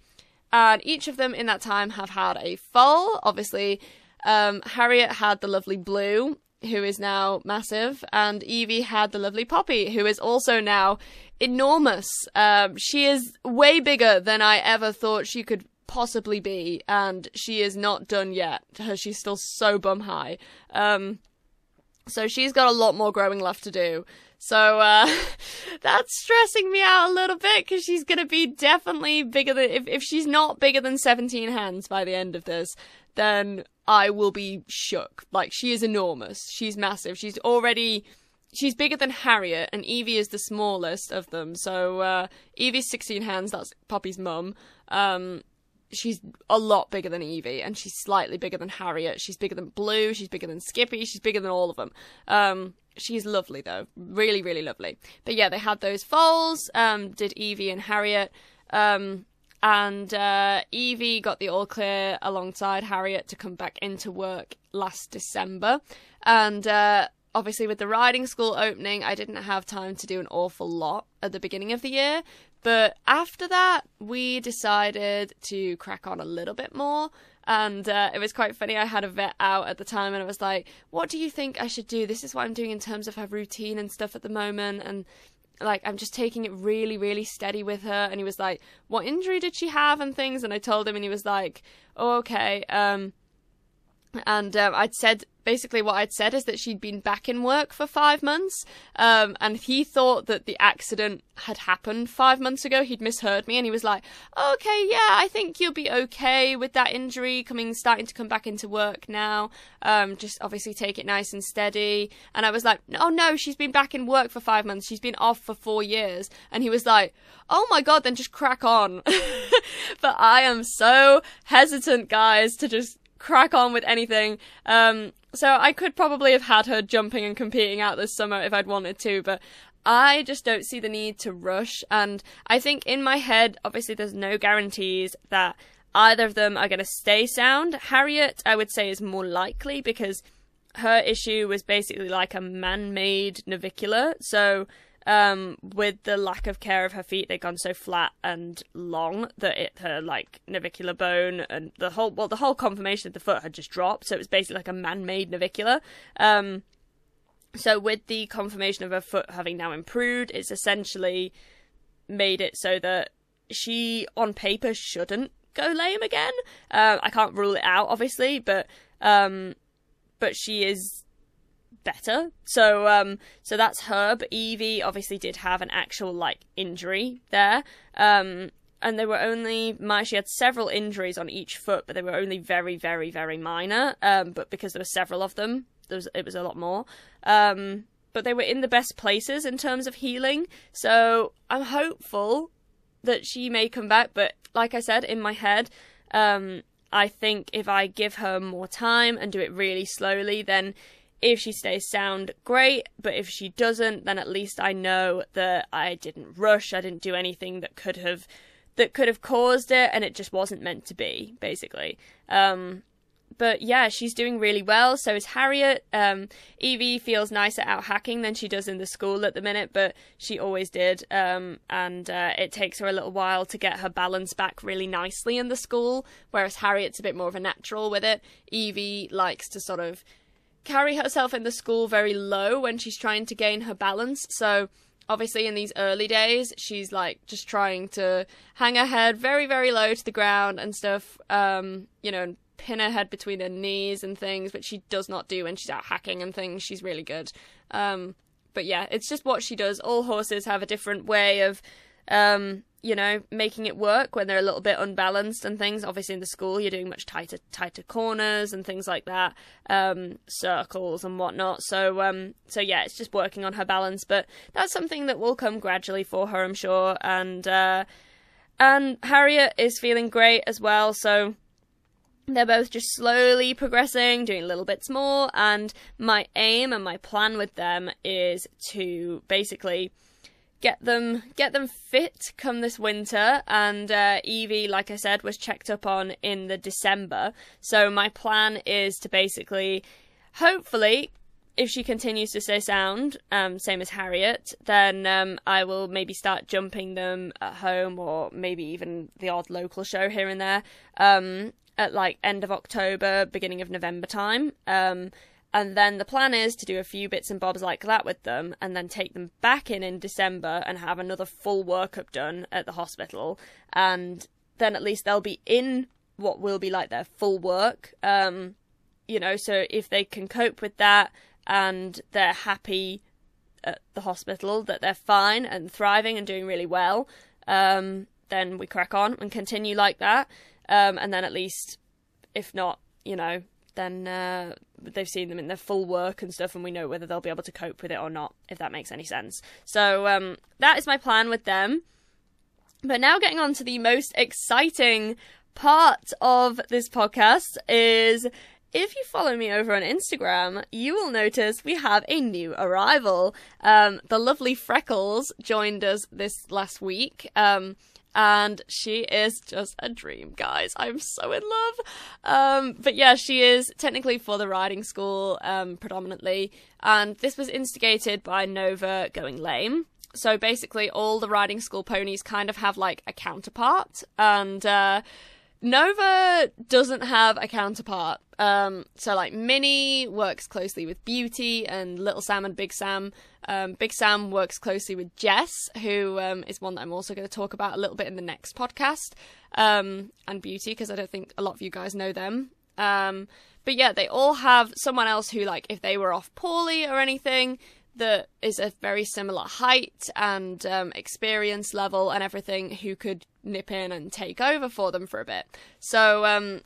and each of them in that time have had a foal. Obviously, um, Harriet had the lovely Blue, who is now massive, and Evie had the lovely Poppy, who is also now enormous. Um, she is way bigger than I ever thought she could possibly be, and she is not done yet. She's still so bum high. Um, so she's got a lot more growing left to do. So uh, that's stressing me out a little bit because she's gonna be definitely bigger than if if she's not bigger than 17 hands by the end of this, then I will be shook. Like, she is enormous. She's massive. She's already. She's bigger than Harriet, and Evie is the smallest of them. So, uh, Evie's 16 hands, that's Poppy's mum. Um, she's a lot bigger than Evie, and she's slightly bigger than Harriet. She's bigger than Blue, she's bigger than Skippy, she's bigger than all of them. Um, she's lovely, though. Really, really lovely. But yeah, they had those foals, um, did Evie and Harriet. Um, and uh, Evie got the all clear alongside Harriet to come back into work last December. And uh, obviously, with the riding school opening, I didn't have time to do an awful lot at the beginning of the year. But after that, we decided to crack on a little bit more. And uh, it was quite funny. I had a vet out at the time, and I was like, "What do you think I should do? This is what I'm doing in terms of her routine and stuff at the moment." And like I'm just taking it really, really steady with her. And he was like, "What injury did she have?" and things. And I told him, and he was like, oh, "Okay." Um, and um, I'd said basically what I'd said is that she'd been back in work for five months, um, and he thought that the accident had happened five months ago. He'd misheard me, and he was like, "Okay, yeah, I think you'll be okay with that injury coming, starting to come back into work now. Um, just obviously take it nice and steady." And I was like, "Oh no, she's been back in work for five months. She's been off for four years." And he was like, "Oh my god, then just crack on." but I am so hesitant, guys, to just crack on with anything. Um, so I could probably have had her jumping and competing out this summer if I'd wanted to, but I just don't see the need to rush. And I think in my head, obviously, there's no guarantees that either of them are going to stay sound. Harriet, I would say, is more likely because her issue was basically like a man made navicular. So um, with the lack of care of her feet, they'd gone so flat and long that it her like navicular bone and the whole well the whole conformation of the foot had just dropped. So it was basically like a man-made navicular. Um, so with the conformation of her foot having now improved, it's essentially made it so that she on paper shouldn't go lame again. Uh, I can't rule it out, obviously, but um, but she is better. So um so that's her, but Evie obviously did have an actual like injury there. Um and they were only my she had several injuries on each foot, but they were only very, very, very minor. Um but because there were several of them, there was it was a lot more. Um but they were in the best places in terms of healing. So I'm hopeful that she may come back, but like I said, in my head, um I think if I give her more time and do it really slowly, then if she stays sound, great, but if she doesn't, then at least I know that I didn't rush, I didn't do anything that could have that could have caused it and it just wasn't meant to be, basically. Um but yeah, she's doing really well. So is Harriet. Um, Evie feels nicer out hacking than she does in the school at the minute, but she always did. Um, and uh, it takes her a little while to get her balance back really nicely in the school, whereas Harriet's a bit more of a natural with it. Evie likes to sort of carry herself in the school very low when she's trying to gain her balance. So obviously in these early days she's like just trying to hang her head very very low to the ground and stuff um you know pin her head between her knees and things, which she does not do when she's out hacking and things. She's really good. Um, but yeah, it's just what she does. All horses have a different way of, um, you know, making it work when they're a little bit unbalanced and things. Obviously, in the school, you're doing much tighter, tighter corners and things like that, um, circles and whatnot. So, um, so yeah, it's just working on her balance. But that's something that will come gradually for her, I'm sure. And uh, and Harriet is feeling great as well. So they're both just slowly progressing, doing little bits more, and my aim and my plan with them is to basically get them get them fit come this winter and uh, evie like i said was checked up on in the december so my plan is to basically hopefully if she continues to stay sound um, same as harriet then um, i will maybe start jumping them at home or maybe even the odd local show here and there um, at like end of October, beginning of November time. And then the plan is to do a few bits and bobs like that with them and then take them back in in December and have another full workup done at the hospital. And then at least they'll be in what will be like their full work. Um, you know, so if they can cope with that and they're happy at the hospital, that they're fine and thriving and doing really well, um, then we crack on and continue like that. Um, and then at least, if not, you know, then uh, they've seen them in their full work and stuff, and we know whether they'll be able to cope with it or not, if that makes any sense. So um, that is my plan with them. But now getting on to the most exciting part of this podcast is if you follow me over on Instagram, you will notice we have a new arrival. Um, the lovely Freckles joined us this last week. Um, and she is just a dream, guys. I'm so in love. Um, but yeah, she is technically for the riding school, um, predominantly, and this was instigated by Nova going lame. So basically, all the riding school ponies kind of have like a counterpart, and uh, Nova doesn't have a counterpart. Um, so like Minnie works closely with Beauty and Little Sam and Big Sam. Um, Big Sam works closely with Jess, who um, is one that I'm also going to talk about a little bit in the next podcast. Um, and Beauty, because I don't think a lot of you guys know them. Um, but yeah, they all have someone else who, like, if they were off poorly or anything, that is a very similar height and um, experience level and everything who could nip in and take over for them for a bit. So um,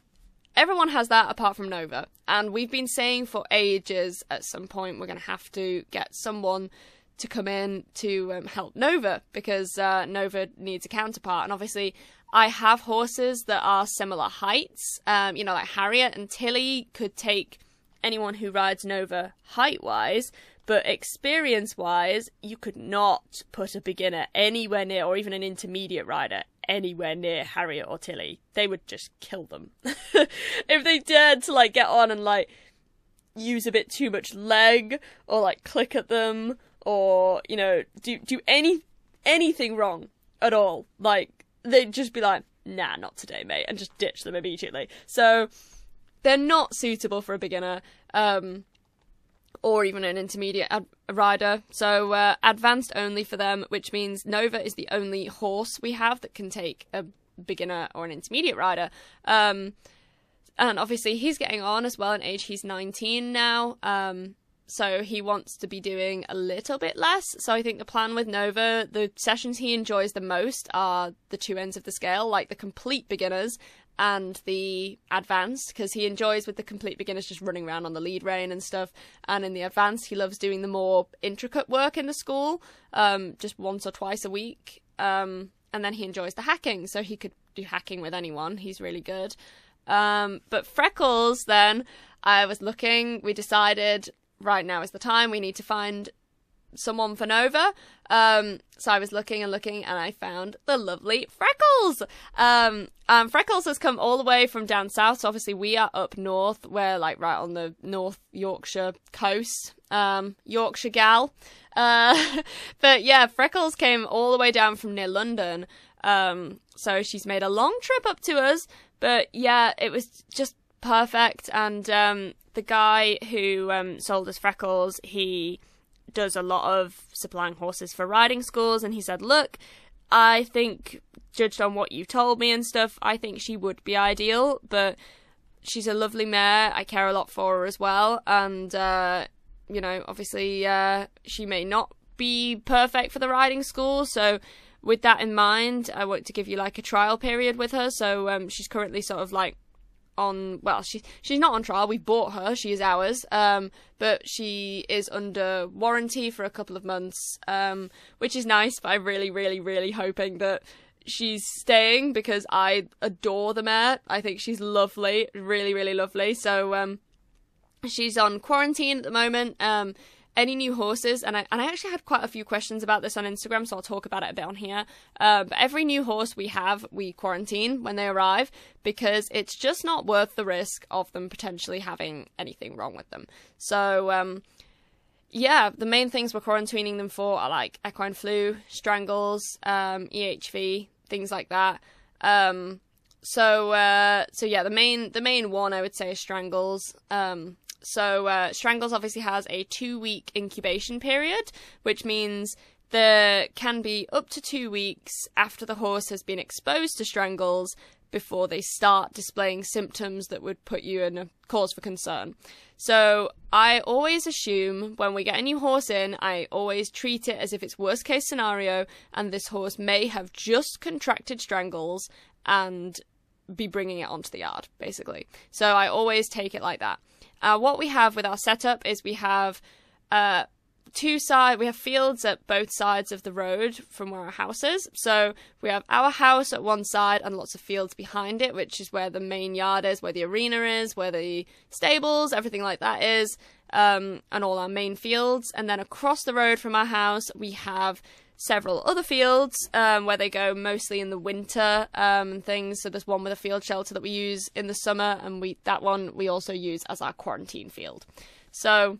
everyone has that apart from Nova. And we've been saying for ages at some point we're going to have to get someone to come in to um, help Nova because uh, Nova needs a counterpart. And obviously, I have horses that are similar heights. Um, you know, like Harriet and Tilly could take anyone who rides Nova height wise, but experience wise, you could not put a beginner anywhere near, or even an intermediate rider anywhere near Harriet or Tilly. They would just kill them. if they dared to like get on and like use a bit too much leg, or like click at them, or, you know, do do any anything wrong at all. Like they'd just be like, nah, not today, mate, and just ditch them immediately. So they're not suitable for a beginner. Um, or even an intermediate ad- rider. So uh, advanced only for them, which means Nova is the only horse we have that can take a beginner or an intermediate rider. Um, and obviously he's getting on as well in age. He's 19 now. Um, so he wants to be doing a little bit less. So I think the plan with Nova, the sessions he enjoys the most are the two ends of the scale, like the complete beginners and the advanced because he enjoys with the complete beginners just running around on the lead rein and stuff. And in the advanced he loves doing the more intricate work in the school um, just once or twice a week. Um, and then he enjoys the hacking so he could do hacking with anyone. He's really good. Um, but freckles then i was looking we decided right now is the time. We need to find someone for Nova. Um, so I was looking and looking, and I found the lovely Freckles. Um, um, Freckles has come all the way from down south. So obviously we are up north. We're like right on the North Yorkshire coast. Um, Yorkshire gal. Uh, but yeah, Freckles came all the way down from near London. Um, so she's made a long trip up to us. But yeah, it was just perfect. And um, the guy who um, sold us Freckles, he does a lot of supplying horses for riding schools, and he said, "Look, I think, judged on what you told me and stuff, I think she would be ideal, but." She's a lovely mare. I care a lot for her as well, and uh, you know, obviously, uh, she may not be perfect for the riding school. So, with that in mind, I want to give you like a trial period with her. So, um, she's currently sort of like on well she she's not on trial. We bought her. She is ours. Um but she is under warranty for a couple of months um which is nice but i'm really really really hoping that she's staying because i adore the mare i think she's lovely really really lovely. So um she's on quarantine at the moment. Um any new horses, and I and I actually had quite a few questions about this on Instagram, so I'll talk about it a bit on here. Uh, but every new horse we have, we quarantine when they arrive because it's just not worth the risk of them potentially having anything wrong with them. So. Um, yeah, the main things we're quarantining them for are like equine flu, strangles, um, EHV, things like that. Um, so, uh, so yeah, the main the main one I would say is strangles. Um, so uh, Strangles obviously has a two week incubation period, which means there can be up to two weeks after the horse has been exposed to strangles before they start displaying symptoms that would put you in a cause for concern. So I always assume when we get a new horse in, I always treat it as if it's worst case scenario and this horse may have just contracted strangles and be bringing it onto the yard, basically. So I always take it like that. Uh, what we have with our setup is we have uh, two side we have fields at both sides of the road from where our house is. So we have our house at one side and lots of fields behind it, which is where the main yard is, where the arena is, where the stables, everything like that is, um, and all our main fields. And then across the road from our house, we have several other fields um, where they go mostly in the winter um, and things. So there's one with a field shelter that we use in the summer, and we that one we also use as our quarantine field. So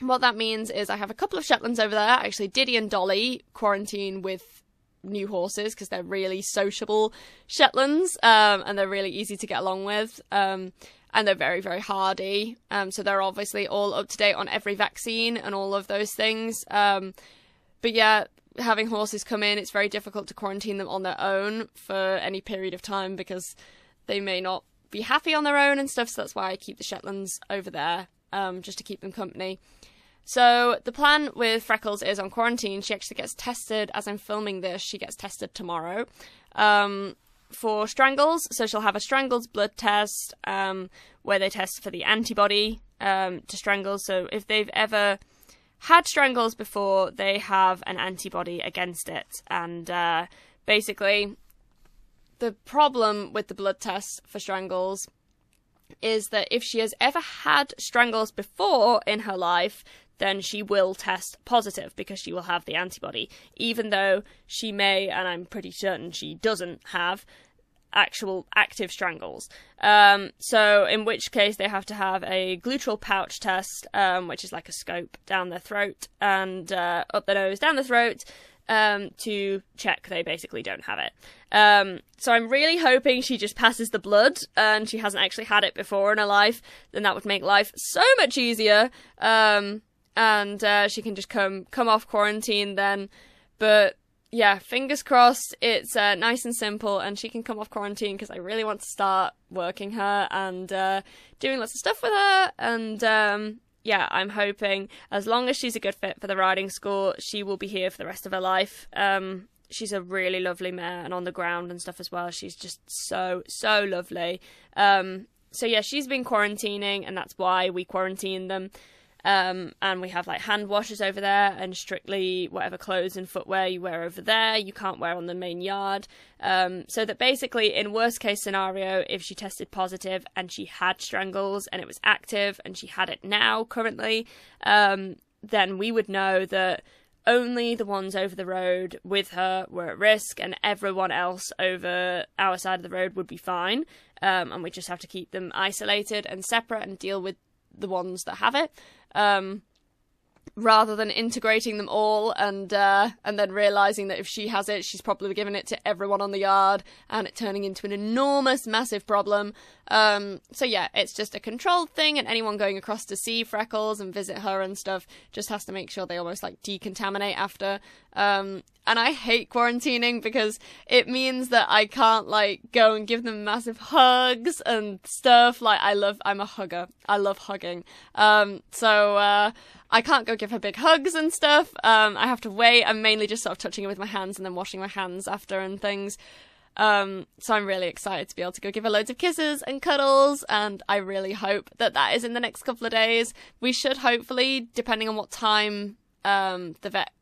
what that means is I have a couple of Shetlands over there. Actually, Diddy and Dolly quarantine with new horses because they're really sociable Shetlands um, and they're really easy to get along with. Um, and they're very, very hardy. Um, so they're obviously all up to date on every vaccine and all of those things. Um, but yeah, having horses come in, it's very difficult to quarantine them on their own for any period of time because they may not be happy on their own and stuff. So that's why I keep the Shetlands over there, um, just to keep them company. So the plan with Freckles is on quarantine. She actually gets tested as I'm filming this. She gets tested tomorrow um, for strangles. So she'll have a strangles blood test um, where they test for the antibody um, to strangles. So if they've ever had strangles before, they have an antibody against it. And uh, basically, the problem with the blood test for strangles is that if she has ever had strangles before in her life, then she will test positive because she will have the antibody, even though she may, and I'm pretty certain she doesn't have, actual active strangles. Um, so, in which case, they have to have a guttural pouch test, um, which is like a scope down their throat and uh, up the nose, down the throat. Um, to check they basically don't have it. Um, so I'm really hoping she just passes the blood and she hasn't actually had it before in her life. Then that would make life so much easier. Um, and uh, she can just come come off quarantine then. But yeah, fingers crossed it's uh, nice and simple and she can come off quarantine because I really want to start working her and uh, doing lots of stuff with her. And um, yeah, I'm hoping as long as she's a good fit for the riding school, she will be here for the rest of her life. Um, she's a really lovely mare and on the ground and stuff as well. She's just so, so lovely. Um, so yeah, she's been quarantining and that's why we quarantine them. Um, and we have like hand washers over there, and strictly whatever clothes and footwear you wear over there, you can't wear on the main yard. Um, so that basically, in worst case scenario, if she tested positive and she had strangles and it was active and she had it now currently, um, then we would know that only the ones over the road with her were at risk, and everyone else over our side of the road would be fine. Um, and we just have to keep them isolated and separate and deal with the ones that have it. Um, rather than integrating them all and uh, and then realizing that if she has it, she's probably giving it to everyone on the yard, and it turning into an enormous, massive problem. Um, so yeah, it's just a controlled thing, and anyone going across to see Freckles and visit her and stuff just has to make sure they almost like decontaminate after. Um, and I hate quarantining because it means that I can't like go and give them massive hugs and stuff. Like I love, I'm a hugger. I love hugging. Um, so uh, I can't go give her big hugs and stuff. Um, I have to wait. I'm mainly just sort of touching her with my hands and then washing my hands after and things. Um, so I'm really excited to be able to go give her loads of kisses and cuddles, and I really hope that that is in the next couple of days. We should hopefully, depending on what time um, the vet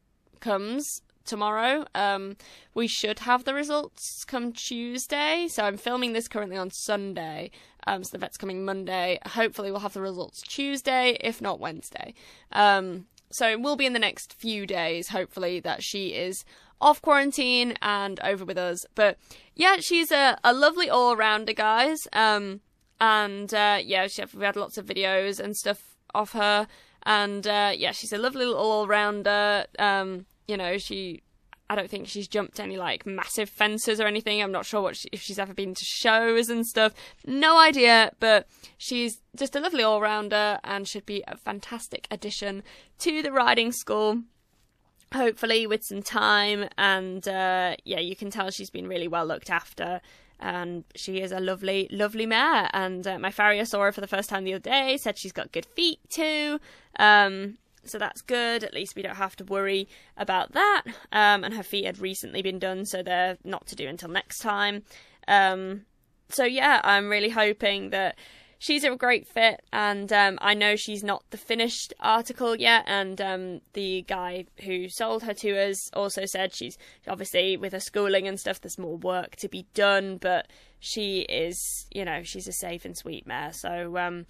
comes tomorrow, um, we should have the results come Tuesday. So I'm filming this currently on Sunday. Um, so the vet's coming Monday. Hopefully, we'll have the results Tuesday, if not Wednesday. Um, so it will be in the next few days, hopefully, that she is off quarantine and over with us. But yeah, she's a, a lovely all rounder, guys. Um, and uh, yeah, she, we had lots of videos and stuff of her. And uh, yeah, she's a lovely little all rounder. Um, you know, she. I don't think she's jumped any like massive fences or anything. I'm not sure what she, if she's ever been to shows and stuff. No idea, but she's just a lovely all rounder and should be a fantastic addition to the riding school hopefully with some time and uh, yeah you can tell she's been really well looked after and she is a lovely lovely mare and uh, my farrier saw her for the first time the other day said she's got good feet too um, so that's good at least we don't have to worry about that um, and her feet had recently been done so they're not to do until next time um, so yeah i'm really hoping that she's a great fit, and um, I know she's not the finished article yet. And um, the guy who sold her to us also said she's obviously with her schooling and stuff. There's more work to be done, but she is, you know, she's a safe and sweet mare. So. Um,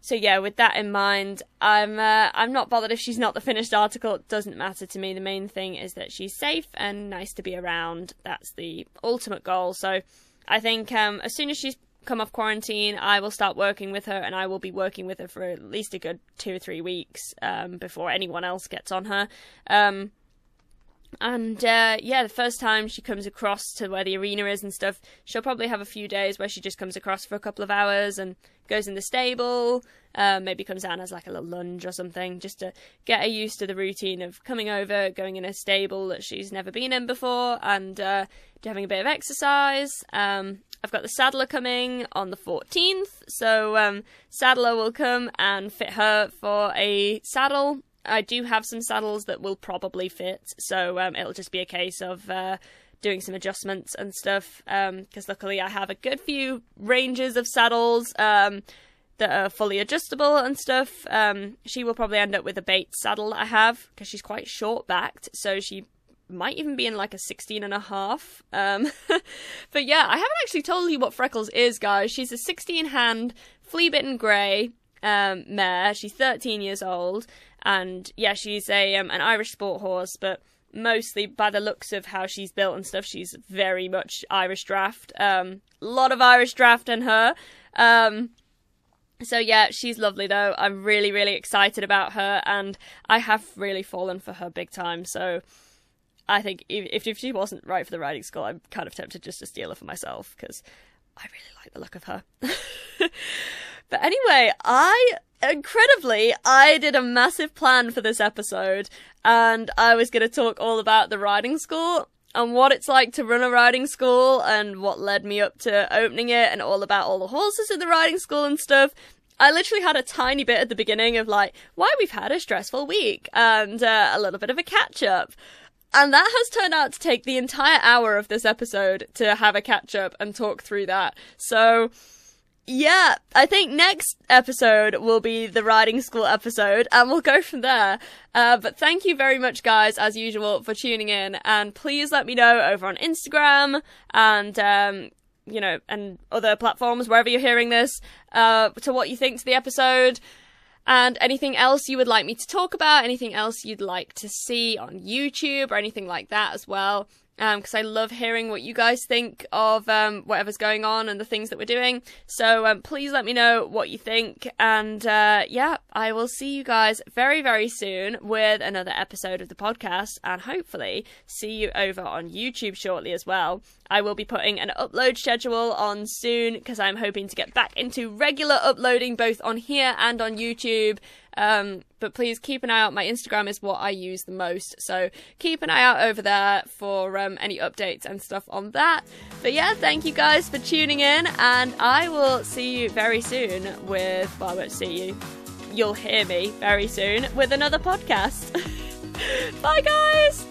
so yeah, with that in mind, I'm uh, I'm not bothered if she's not the finished article. It doesn't matter to me. The main thing is that she's safe and nice to be around. That's the ultimate goal. So I think um, as soon as she's come off quarantine, I will start working with her, and I will be working with her for at least a good two or three weeks um, before anyone else gets on her. Um, and uh, yeah, the first time she comes across to where the arena is and stuff, she'll probably have a few days where she just comes across for a couple of hours and goes in the stable. Uh, maybe comes down as like a little lunge or something, just to get her used to the routine of coming over, going in a stable that she's never been in before, and uh, having a bit of exercise. Um, I've got the saddler coming on the 14th, so um, saddler will come and fit her for a saddle. I do have some saddles that will probably fit, so um, it'll just be a case of uh, doing some adjustments and stuff. Because um, luckily, I have a good few ranges of saddles um, that are fully adjustable and stuff. Um, she will probably end up with a bait saddle I have because she's quite short backed, so she might even be in like a 16 and a half. Um, but yeah, I haven't actually told you what Freckles is, guys. She's a 16 hand, flea bitten grey um, mare. She's 13 years old. And yeah, she's a um, an Irish sport horse, but mostly by the looks of how she's built and stuff, she's very much Irish Draught. A um, lot of Irish Draught in her. Um, so yeah, she's lovely though. I'm really, really excited about her, and I have really fallen for her big time. So I think if if she wasn't right for the riding school, I'm kind of tempted just to steal her for myself because I really like the look of her. but anyway, I incredibly I did a massive plan for this episode, and I was going to talk all about the riding school and what it's like to run a riding school and what led me up to opening it and all about all the horses in the riding school and stuff. I literally had a tiny bit at the beginning of like why we've had a stressful week and uh, a little bit of a catch up. And that has turned out to take the entire hour of this episode to have a catch up and talk through that. So, yeah, I think next episode will be the riding school episode, and we'll go from there. Uh, but thank you very much, guys, as usual, for tuning in, and please let me know over on Instagram and um, you know, and other platforms wherever you're hearing this, uh, to what you think to the episode. And anything else you would like me to talk about, anything else you'd like to see on YouTube or anything like that as well because um, I love hearing what you guys think of um, whatever's going on and the things that we're doing. So um, please let me know what you think. And uh, yeah, I will see you guys very, very soon with another episode of the podcast and hopefully see you over on YouTube shortly as well. I will be putting an upload schedule on soon because I'm hoping to get back into regular uploading both on here and on YouTube. Um, but please keep an eye out. My Instagram is what I use the most, so keep an eye out over there for um, any updates and stuff on that. But yeah, thank you guys for tuning in, and I will see you very soon with. Well, I won't see you. You'll hear me very soon with another podcast. Bye, guys.